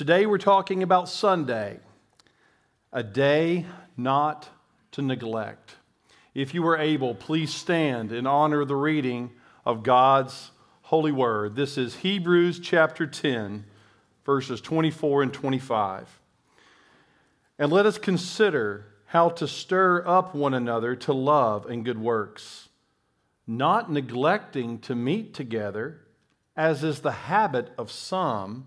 Today we're talking about Sunday, a day not to neglect. If you are able, please stand in honor of the reading of God's holy word. This is Hebrews chapter 10, verses 24 and 25. And let us consider how to stir up one another to love and good works, not neglecting to meet together, as is the habit of some,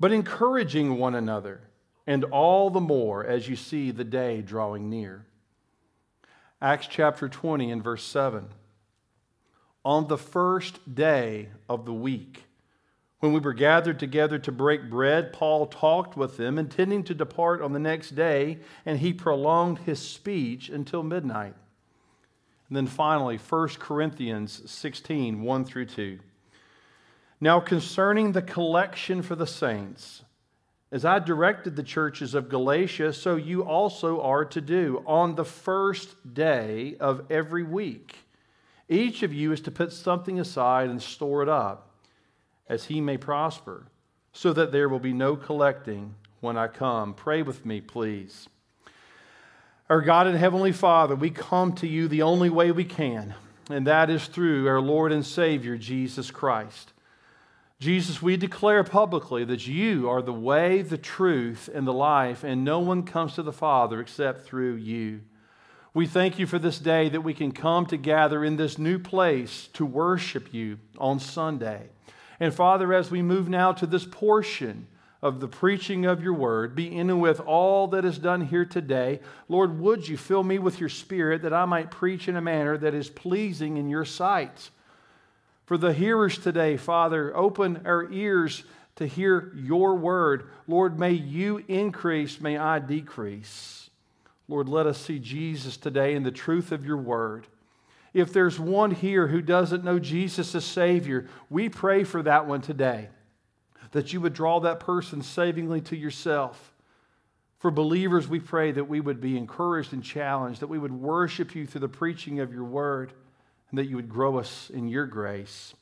but encouraging one another, and all the more as you see the day drawing near. Acts chapter 20 and verse 7. On the first day of the week, when we were gathered together to break bread, Paul talked with them, intending to depart on the next day, and he prolonged his speech until midnight. And then finally, 1 Corinthians 16 1 through 2. Now, concerning the collection for the saints, as I directed the churches of Galatia, so you also are to do on the first day of every week. Each of you is to put something aside and store it up as he may prosper, so that there will be no collecting when I come. Pray with me, please. Our God and Heavenly Father, we come to you the only way we can, and that is through our Lord and Savior, Jesus Christ. Jesus, we declare publicly that you are the way, the truth, and the life, and no one comes to the Father except through you. We thank you for this day that we can come together in this new place to worship you on Sunday. And Father, as we move now to this portion of the preaching of your word, be in and with all that is done here today. Lord, would you fill me with your spirit that I might preach in a manner that is pleasing in your sight? For the hearers today, Father, open our ears to hear your word. Lord, may you increase, may I decrease. Lord, let us see Jesus today in the truth of your word. If there's one here who doesn't know Jesus as Savior, we pray for that one today, that you would draw that person savingly to yourself. For believers, we pray that we would be encouraged and challenged, that we would worship you through the preaching of your word, and that you would grow us in your grace.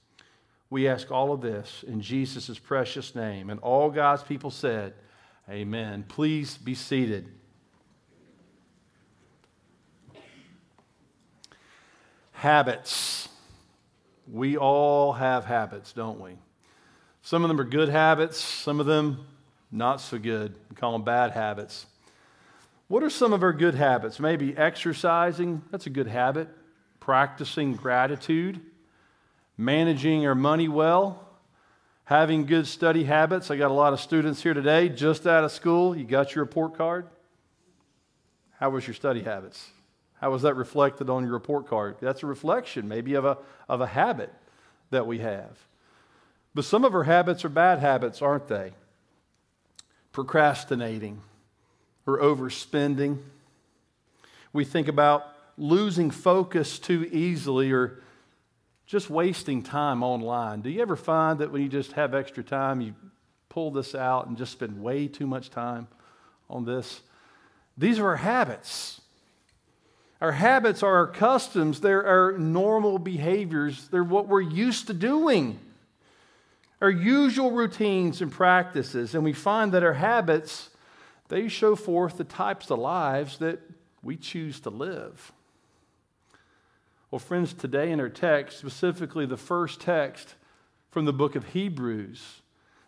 We ask all of this in Jesus' precious name. And all God's people said, Amen. Please be seated. Habits. We all have habits, don't we? Some of them are good habits, some of them not so good. We call them bad habits. What are some of our good habits? Maybe exercising, that's a good habit. Practicing gratitude, managing our money well, having good study habits. I got a lot of students here today just out of school. You got your report card? How was your study habits? How was that reflected on your report card? That's a reflection, maybe, of a, of a habit that we have. But some of our habits are bad habits, aren't they? Procrastinating or overspending. We think about losing focus too easily or just wasting time online. Do you ever find that when you just have extra time, you pull this out and just spend way too much time on this? These are our habits. Our habits are our customs, they're our normal behaviors, they're what we're used to doing, our usual routines and practices. And we find that our habits, they show forth the types of lives that we choose to live. Well, friends, today in our text, specifically the first text from the book of Hebrews,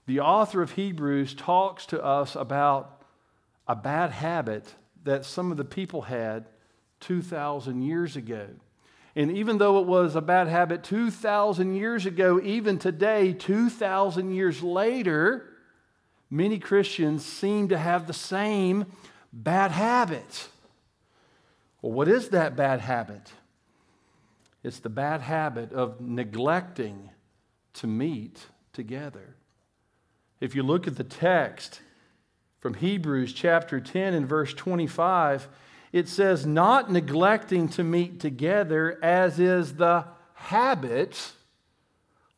the author of Hebrews talks to us about a bad habit that some of the people had 2,000 years ago. And even though it was a bad habit 2,000 years ago, even today, 2,000 years later, many Christians seem to have the same bad habit. Well, what is that bad habit? It's the bad habit of neglecting to meet together. If you look at the text from Hebrews chapter 10 and verse 25, it says, not neglecting to meet together, as is the habit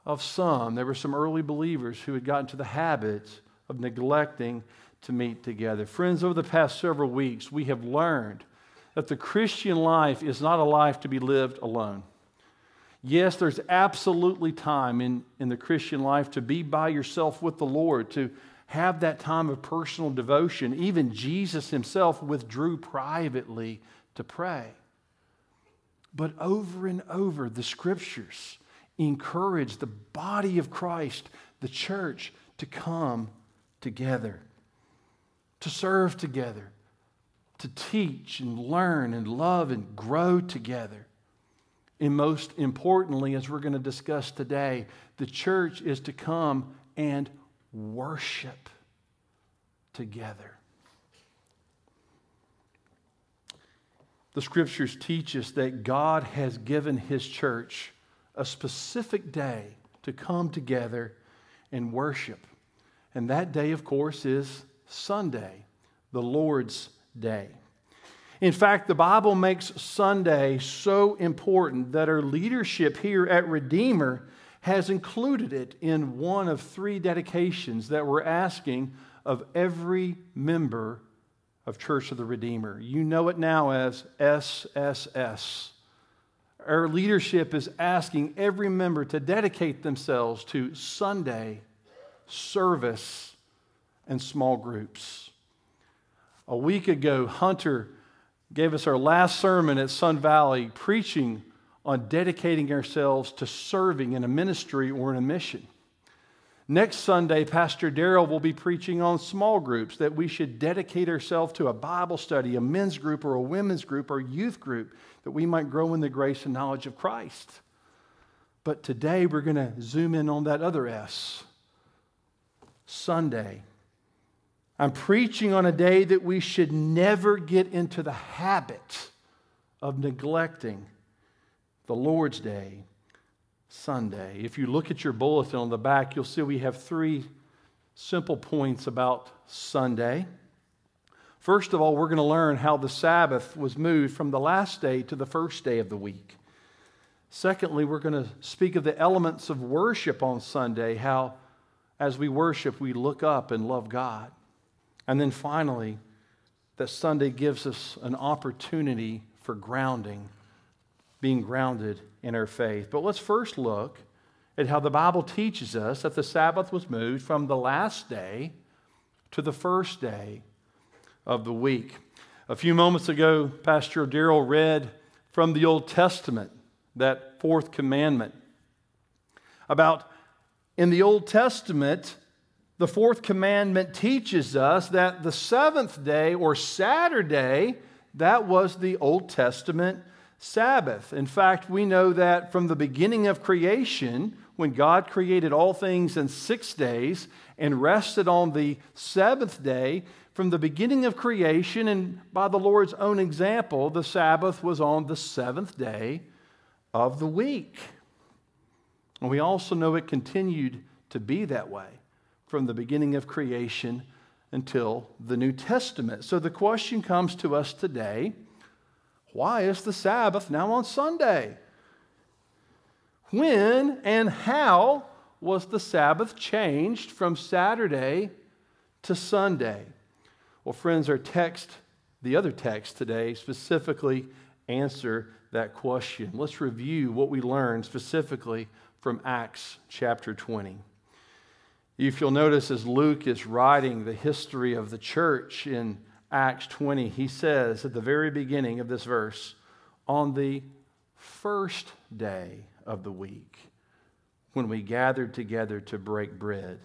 of some. There were some early believers who had gotten to the habit of neglecting to meet together. Friends, over the past several weeks, we have learned that the Christian life is not a life to be lived alone. Yes, there's absolutely time in, in the Christian life to be by yourself with the Lord, to have that time of personal devotion. Even Jesus himself withdrew privately to pray. But over and over, the scriptures encourage the body of Christ, the church, to come together, to serve together, to teach and learn and love and grow together. And most importantly, as we're going to discuss today, the church is to come and worship together. The scriptures teach us that God has given his church a specific day to come together and worship. And that day, of course, is Sunday, the Lord's Day. In fact, the Bible makes Sunday so important that our leadership here at Redeemer has included it in one of three dedications that we're asking of every member of Church of the Redeemer. You know it now as SSS. Our leadership is asking every member to dedicate themselves to Sunday service and small groups. A week ago, Hunter gave us our last sermon at Sun Valley preaching on dedicating ourselves to serving in a ministry or in a mission. Next Sunday, Pastor Darrell will be preaching on small groups that we should dedicate ourselves to a Bible study, a men's group, or a women's group, or youth group that we might grow in the grace and knowledge of Christ. But today, we're going to zoom in on that other S Sunday. I'm preaching on a day that we should never get into the habit of neglecting the Lord's Day Sunday. If you look at your bulletin on the back, you'll see we have three simple points about Sunday. First of all, we're going to learn how the Sabbath was moved from the last day to the first day of the week. Secondly, we're going to speak of the elements of worship on Sunday, how as we worship, we look up and love God. And then finally, that Sunday gives us an opportunity for grounding, being grounded in our faith. But let's first look at how the Bible teaches us that the Sabbath was moved from the last day to the first day of the week. A few moments ago, Pastor Darrell read from the Old Testament that fourth commandment about in the Old Testament, the fourth commandment teaches us that the seventh day or Saturday, that was the Old Testament Sabbath. In fact, we know that from the beginning of creation, when God created all things in six days and rested on the seventh day, from the beginning of creation and by the Lord's own example, the Sabbath was on the seventh day of the week. And we also know it continued to be that way from the beginning of creation until the New Testament. So the question comes to us today why is the Sabbath now on Sunday? When and how was the Sabbath changed from Saturday to Sunday? Well, friends, our text, the other text today, specifically answer that question. Let's review what we learned specifically from Acts chapter 20. If you'll notice, as Luke is writing the history of the church in Acts 20, he says at the very beginning of this verse, on the first day of the week, when we gathered together to break bread,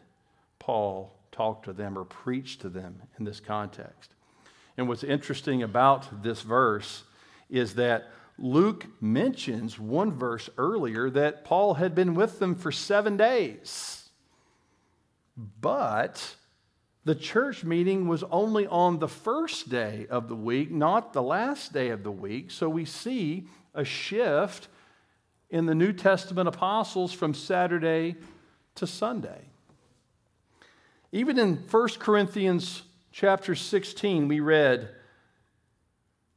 Paul talked to them or preached to them in this context. And what's interesting about this verse is that Luke mentions one verse earlier that Paul had been with them for seven days. But the church meeting was only on the first day of the week, not the last day of the week. So we see a shift in the New Testament apostles from Saturday to Sunday. Even in 1 Corinthians chapter 16, we read,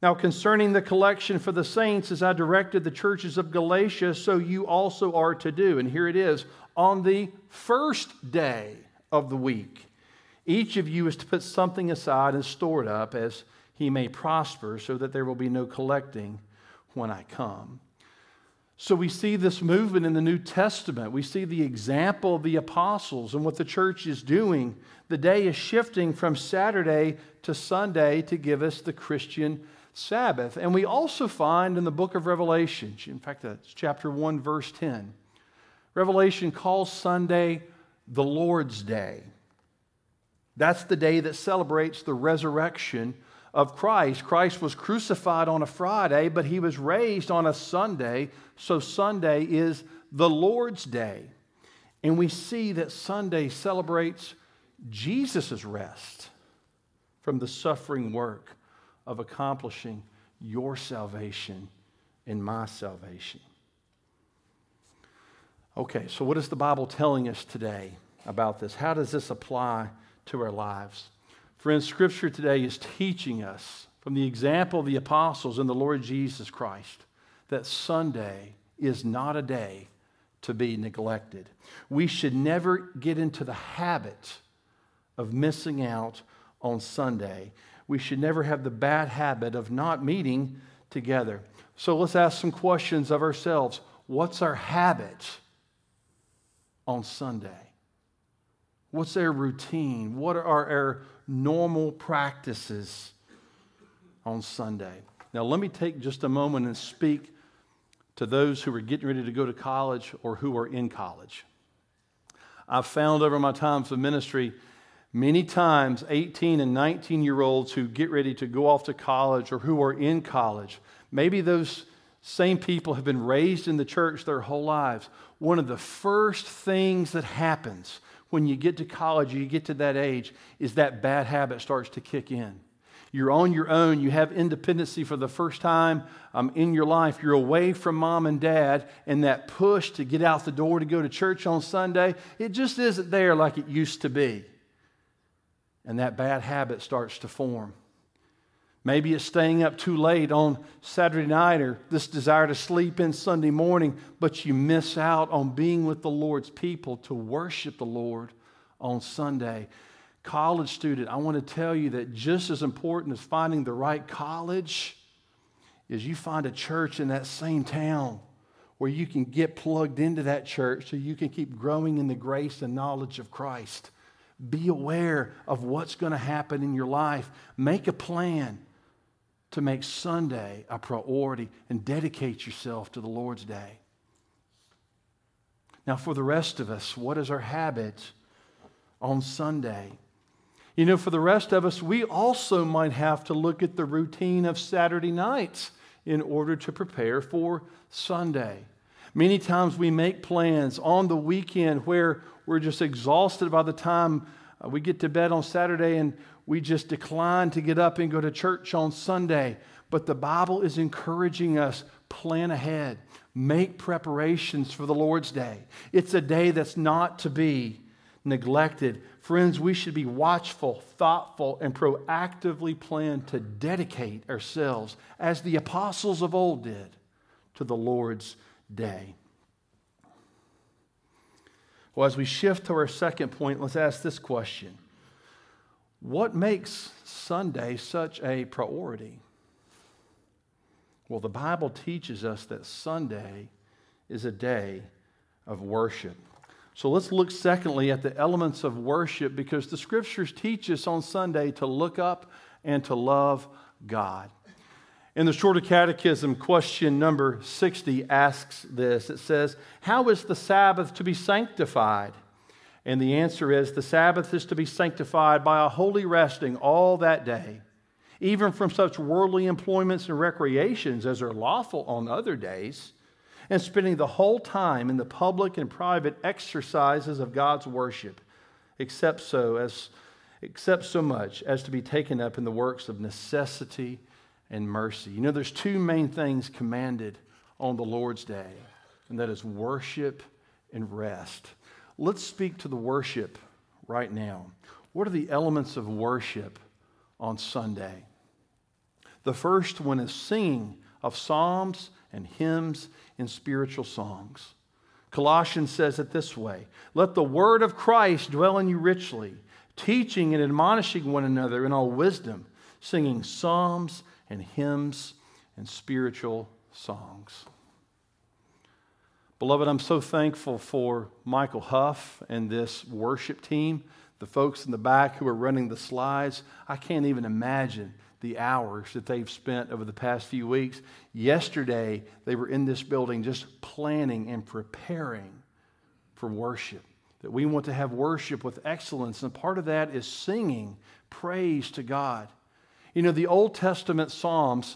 Now concerning the collection for the saints, as I directed the churches of Galatia, so you also are to do. And here it is on the first day of the week. Each of you is to put something aside and store it up as he may prosper, so that there will be no collecting when I come. So we see this movement in the New Testament. We see the example of the apostles and what the church is doing. The day is shifting from Saturday to Sunday to give us the Christian Sabbath. And we also find in the book of Revelation, in fact, that's chapter 1, verse 10, Revelation calls Sunday the Lord's Day. That's the day that celebrates the resurrection of Christ. Christ was crucified on a Friday, but he was raised on a Sunday, so Sunday is the Lord's Day. And we see that Sunday celebrates Jesus' rest from the suffering work of accomplishing your salvation and my salvation. Okay, so what is the Bible telling us today about this? How does this apply to our lives? Friends, Scripture today is teaching us from the example of the apostles and the Lord Jesus Christ that Sunday is not a day to be neglected. We should never get into the habit of missing out on Sunday. We should never have the bad habit of not meeting together. So let's ask some questions of ourselves. What's our habit on Sunday? What's our routine? What are our normal practices on Sunday? Now, let me take just a moment and speak to those who are getting ready to go to college or who are in college. I've found over my times of ministry many times 18 and 19 year olds who get ready to go off to college or who are in college. Maybe those same people have been raised in the church their whole lives. One of the first things that happens when you get to college, you get to that age, is that bad habit starts to kick in. You're on your own. You have independency for the first time um, in your life. You're away from mom and dad, and that push to get out the door to go to church on Sunday, it just isn't there like it used to be. And that bad habit starts to form. Maybe it's staying up too late on Saturday night or this desire to sleep in Sunday morning, but you miss out on being with the Lord's people to worship the Lord on Sunday. College student, I want to tell you that just as important as finding the right college is you find a church in that same town where you can get plugged into that church so you can keep growing in the grace and knowledge of Christ. Be aware of what's going to happen in your life. Make a plan to make Sunday a priority and dedicate yourself to the Lord's day. Now, for the rest of us, what is our habit on Sunday? You know, for the rest of us, we also might have to look at the routine of Saturday nights in order to prepare for Sunday. Many times we make plans on the weekend where we're just exhausted by the time uh, we get to bed on Saturday and we just decline to get up and go to church on Sunday. But the Bible is encouraging us plan ahead, make preparations for the Lord's day. It's a day that's not to be neglected. Friends, we should be watchful, thoughtful, and proactively plan to dedicate ourselves, as the apostles of old did, to the Lord's day. Well, as we shift to our second point, let's ask this question what makes Sunday such a priority? Well, the Bible teaches us that Sunday is a day of worship. So let's look secondly at the elements of worship because the scriptures teach us on Sunday to look up and to love God. In the Shorter Catechism, question number 60 asks this It says, How is the Sabbath to be sanctified? And the answer is the Sabbath is to be sanctified by a holy resting all that day, even from such worldly employments and recreations as are lawful on other days, and spending the whole time in the public and private exercises of God's worship, except so as except so much as to be taken up in the works of necessity and mercy. You know, there's two main things commanded on the Lord's day, and that is worship and rest. Let's speak to the worship right now. What are the elements of worship on Sunday? The first one is singing of psalms and hymns and spiritual songs. Colossians says it this way Let the word of Christ dwell in you richly, teaching and admonishing one another in all wisdom, singing psalms and hymns and spiritual songs. Beloved, I'm so thankful for Michael Huff and this worship team, the folks in the back who are running the slides. I can't even imagine the hours that they've spent over the past few weeks. Yesterday, they were in this building just planning and preparing for worship. That we want to have worship with excellence, and part of that is singing praise to God. You know, the Old Testament Psalms,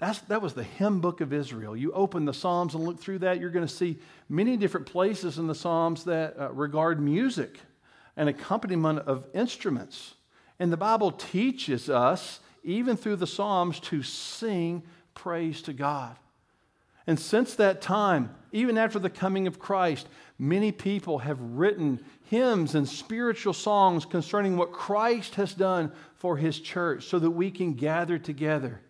that's, that was the hymn book of Israel. You open the Psalms and look through that, you're going to see many different places in the Psalms that uh, regard music and accompaniment of instruments. And the Bible teaches us even through the Psalms, to sing praise to God. And since that time, even after the coming of Christ, many people have written hymns and spiritual songs concerning what Christ has done for his church so that we can gather together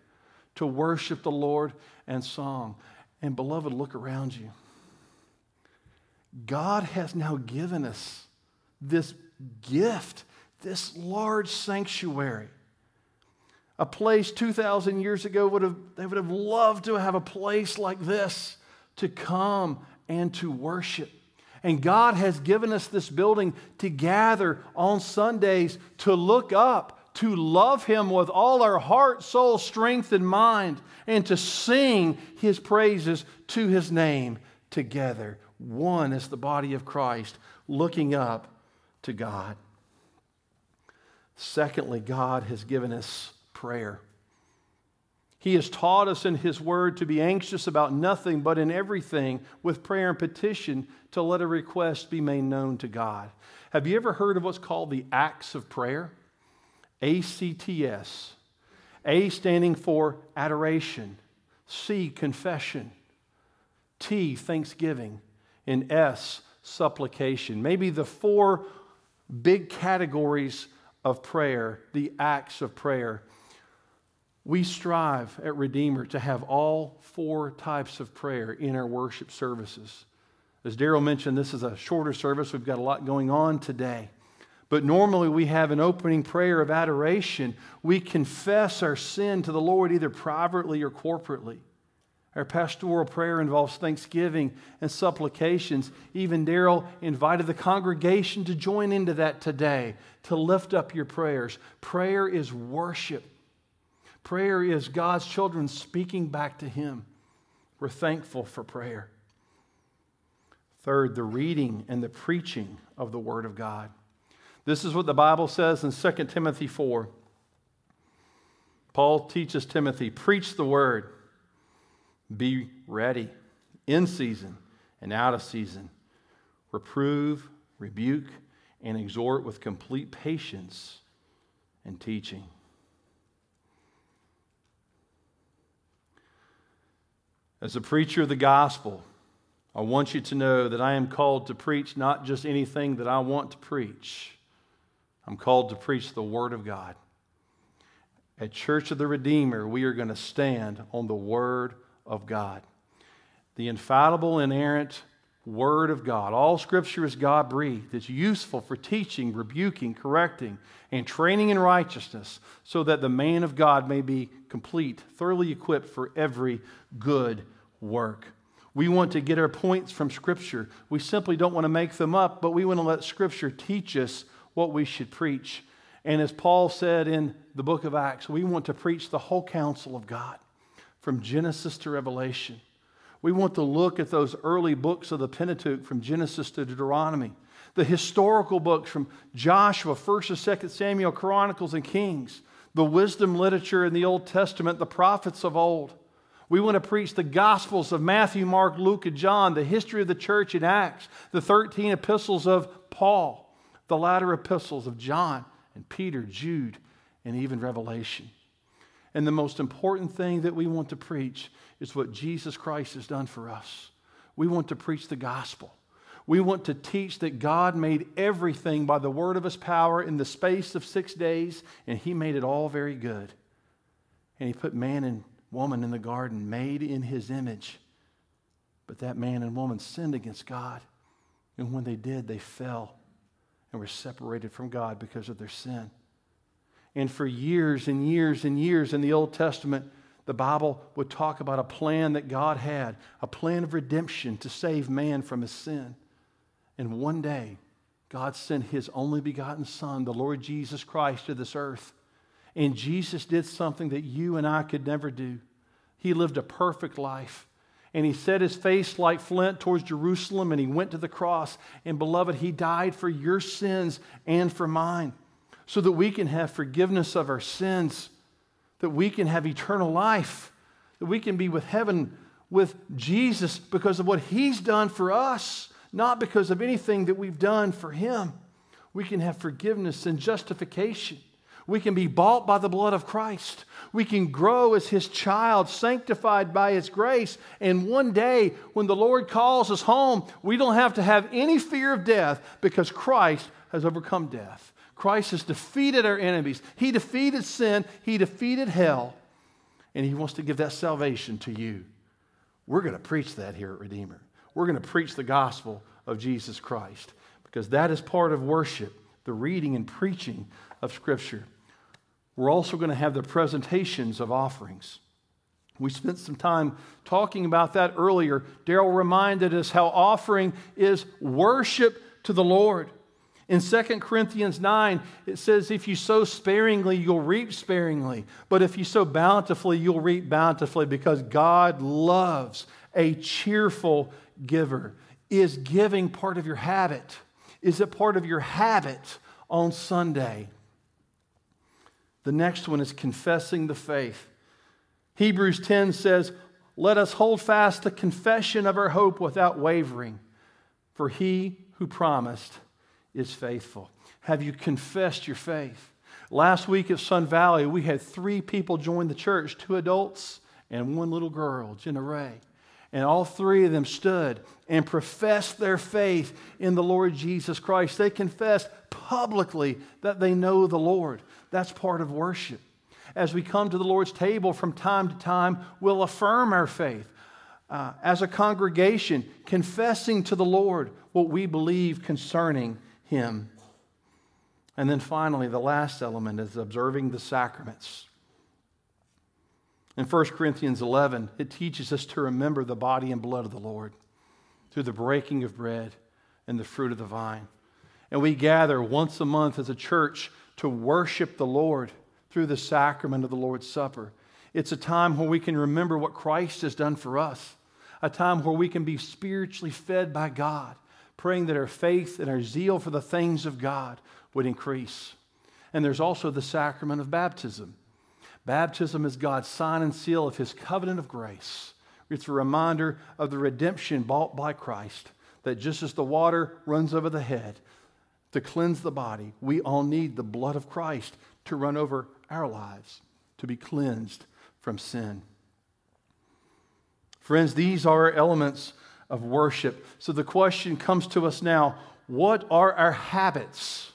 to worship the Lord and song. And beloved, look around you. God has now given us this gift, this large sanctuary a place 2,000 years ago would have, they would have loved to have a place like this to come and to worship. And God has given us this building to gather on Sundays to look up, to love Him with all our heart, soul, strength, and mind, and to sing His praises to His name together. One as the body of Christ, looking up to God. Secondly, God has given us prayer. He has taught us in His Word to be anxious about nothing, but in everything, with prayer and petition, to let a request be made known to God. Have you ever heard of what's called the acts of prayer? ACTS. A standing for adoration, C, confession, T, thanksgiving, and S, supplication. Maybe the four big categories of prayer, the acts of prayer. We strive at Redeemer to have all four types of prayer in our worship services. As Daryl mentioned, this is a shorter service. We've got a lot going on today. But normally we have an opening prayer of adoration. We confess our sin to the Lord either privately or corporately. Our pastoral prayer involves thanksgiving and supplications. Even Daryl invited the congregation to join into that today, to lift up your prayers. Prayer is worship. Prayer is God's children speaking back to Him. We're thankful for prayer. Third, the reading and the preaching of the Word of God. This is what the Bible says in 2 Timothy 4. Paul teaches Timothy preach the Word, be ready in season and out of season, reprove, rebuke, and exhort with complete patience and teaching. As a preacher of the gospel, I want you to know that I am called to preach not just anything that I want to preach. I'm called to preach the Word of God. At Church of the Redeemer, we are going to stand on the Word of God. The infallible, inerrant Word of God. All Scripture is God breathed. It's useful for teaching, rebuking, correcting, and training in righteousness, so that the man of God may be complete, thoroughly equipped for every good work. We want to get our points from Scripture. We simply don't want to make them up, but we want to let Scripture teach us what we should preach. And as Paul said in the book of Acts, we want to preach the whole counsel of God from Genesis to Revelation. We want to look at those early books of the Pentateuch from Genesis to Deuteronomy, the historical books from Joshua, 1st and 2nd Samuel, Chronicles, and Kings, the wisdom literature in the Old Testament, the prophets of old. We want to preach the Gospels of Matthew, Mark, Luke, and John, the history of the church in Acts, the 13 epistles of Paul, the latter epistles of John and Peter, Jude, and even Revelation. And the most important thing that we want to preach is what Jesus Christ has done for us. We want to preach the gospel. We want to teach that God made everything by the word of his power in the space of six days, and he made it all very good. And he put man and woman in the garden, made in his image. But that man and woman sinned against God. And when they did, they fell and were separated from God because of their sin. And for years and years and years in the Old Testament, the Bible would talk about a plan that God had, a plan of redemption to save man from his sin. And one day, God sent his only begotten Son, the Lord Jesus Christ, to this earth. And Jesus did something that you and I could never do. He lived a perfect life. And he set his face like flint towards Jerusalem and he went to the cross. And beloved, he died for your sins and for mine so that we can have forgiveness of our sins, that we can have eternal life, that we can be with heaven with Jesus because of what he's done for us, not because of anything that we've done for him. We can have forgiveness and justification. We can be bought by the blood of Christ. We can grow as His child, sanctified by His grace. And one day, when the Lord calls us home, we don't have to have any fear of death because Christ has overcome death. Christ has defeated our enemies. He defeated sin, He defeated hell, and He wants to give that salvation to you. We're going to preach that here at Redeemer. We're going to preach the gospel of Jesus Christ because that is part of worship, the reading and preaching of Scripture. We're also going to have the presentations of offerings. We spent some time talking about that earlier. Daryl reminded us how offering is worship to the Lord. In 2 Corinthians 9, it says, If you sow sparingly, you'll reap sparingly. But if you sow bountifully, you'll reap bountifully because God loves a cheerful giver. Is giving part of your habit? Is it part of your habit on Sunday? The next one is confessing the faith. Hebrews 10 says, Let us hold fast the confession of our hope without wavering, for he who promised is faithful. Have you confessed your faith? Last week at Sun Valley, we had three people join the church two adults and one little girl, Jenna Ray. And all three of them stood and professed their faith in the Lord Jesus Christ. They confessed publicly that they know the Lord. That's part of worship. As we come to the Lord's table from time to time, we'll affirm our faith. Uh, as a congregation, confessing to the Lord what we believe concerning Him. And then finally, the last element is observing the sacraments. In 1 Corinthians 11, it teaches us to remember the body and blood of the Lord through the breaking of bread and the fruit of the vine. And we gather once a month as a church to worship the Lord through the sacrament of the Lord's Supper. It's a time where we can remember what Christ has done for us, a time where we can be spiritually fed by God, praying that our faith and our zeal for the things of God would increase. And there's also the sacrament of baptism. Baptism is God's sign and seal of his covenant of grace. It's a reminder of the redemption bought by Christ, that just as the water runs over the head, to cleanse the body, we all need the blood of Christ to run over our lives, to be cleansed from sin. Friends, these are elements of worship. So the question comes to us now what are our habits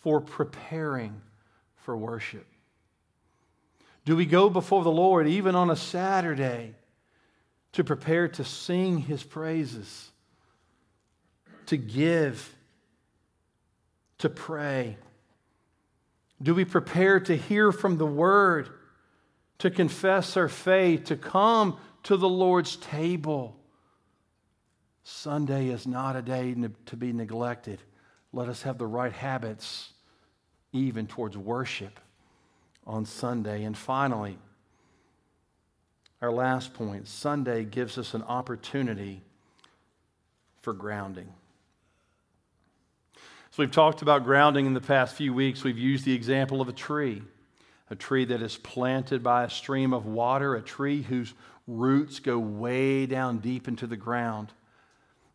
for preparing for worship? Do we go before the Lord even on a Saturday to prepare to sing his praises, to give to pray? Do we prepare to hear from the Word, to confess our faith, to come to the Lord's table? Sunday is not a day to be neglected. Let us have the right habits even towards worship on Sunday. And finally, our last point Sunday gives us an opportunity for grounding. So, we've talked about grounding in the past few weeks. We've used the example of a tree, a tree that is planted by a stream of water, a tree whose roots go way down deep into the ground.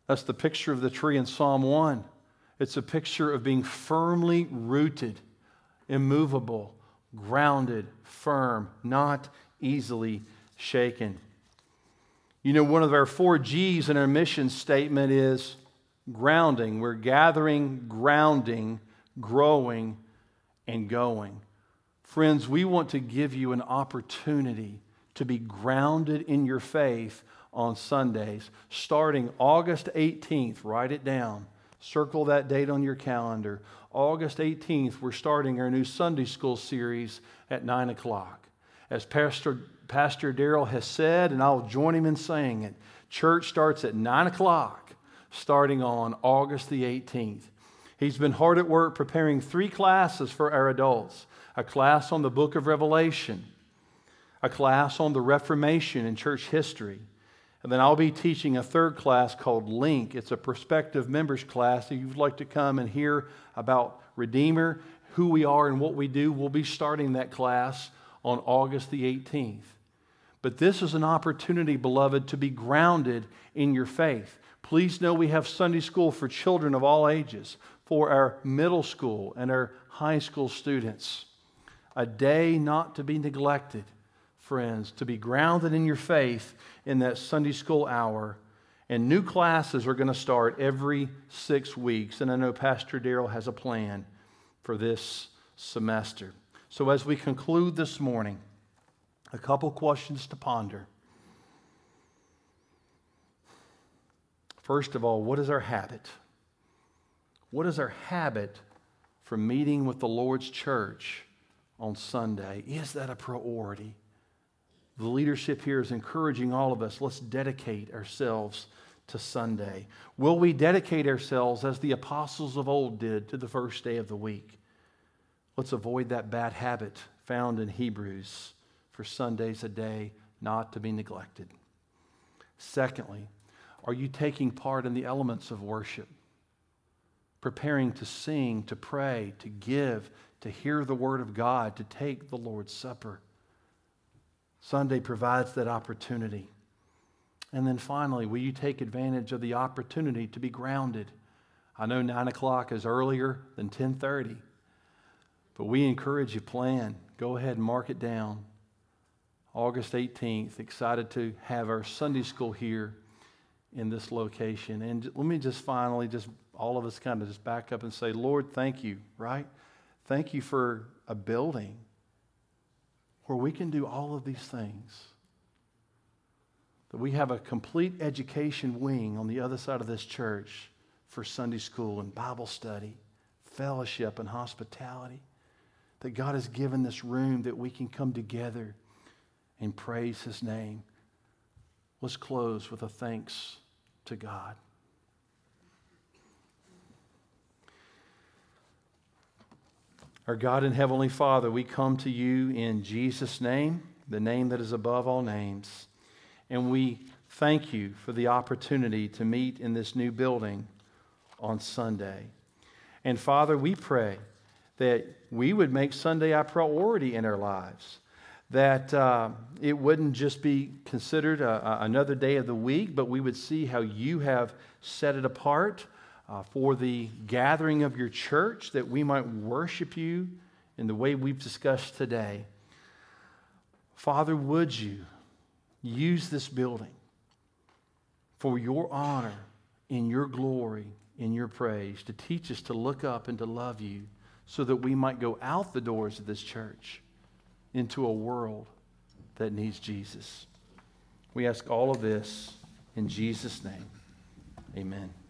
That's the picture of the tree in Psalm 1. It's a picture of being firmly rooted, immovable, grounded, firm, not easily shaken. You know, one of our four G's in our mission statement is grounding. We're gathering, grounding, growing, and going. Friends, we want to give you an opportunity to be grounded in your faith on Sundays, starting August 18th. Write it down. Circle that date on your calendar. August 18th, we're starting our new Sunday school series at 9 o'clock. As Pastor, Pastor Darrell has said, and I'll join him in saying it, church starts at 9 o'clock, starting on August the 18th. He's been hard at work preparing three classes for our adults a class on the book of Revelation, a class on the Reformation and church history, and then I'll be teaching a third class called Link. It's a prospective members class. If you'd like to come and hear about Redeemer, who we are, and what we do, we'll be starting that class on August the 18th. But this is an opportunity, beloved, to be grounded in your faith. Please know we have Sunday school for children of all ages, for our middle school and our high school students. A day not to be neglected, friends, to be grounded in your faith in that Sunday school hour. And new classes are going to start every six weeks. And I know Pastor Darrell has a plan for this semester. So, as we conclude this morning, a couple questions to ponder. First of all, what is our habit? What is our habit for meeting with the Lord's church on Sunday? Is that a priority? The leadership here is encouraging all of us let's dedicate ourselves to Sunday. Will we dedicate ourselves as the apostles of old did to the first day of the week? Let's avoid that bad habit found in Hebrews for Sundays a day not to be neglected. Secondly, are you taking part in the elements of worship? Preparing to sing, to pray, to give, to hear the word of God, to take the Lord's Supper. Sunday provides that opportunity. And then finally, will you take advantage of the opportunity to be grounded? I know 9 o'clock is earlier than 1030, but we encourage you plan. Go ahead and mark it down. August 18th, excited to have our Sunday school here in this location. And let me just finally, just all of us kind of just back up and say, Lord, thank you, right? Thank you for a building where we can do all of these things. That we have a complete education wing on the other side of this church for Sunday school and Bible study, fellowship and hospitality. That God has given this room that we can come together and praise His name. Let's close with a thanks to God. Our God and Heavenly Father, we come to you in Jesus' name, the name that is above all names. And we thank you for the opportunity to meet in this new building on Sunday. And Father, we pray that we would make Sunday a priority in our lives that uh, it wouldn't just be considered a, a, another day of the week, but we would see how you have set it apart uh, for the gathering of your church, that we might worship you in the way we've discussed today. Father, would you use this building for your honor, in your glory, in your praise, to teach us to look up and to love you so that we might go out the doors of this church into a world that needs Jesus. We ask all of this in Jesus' name. Amen.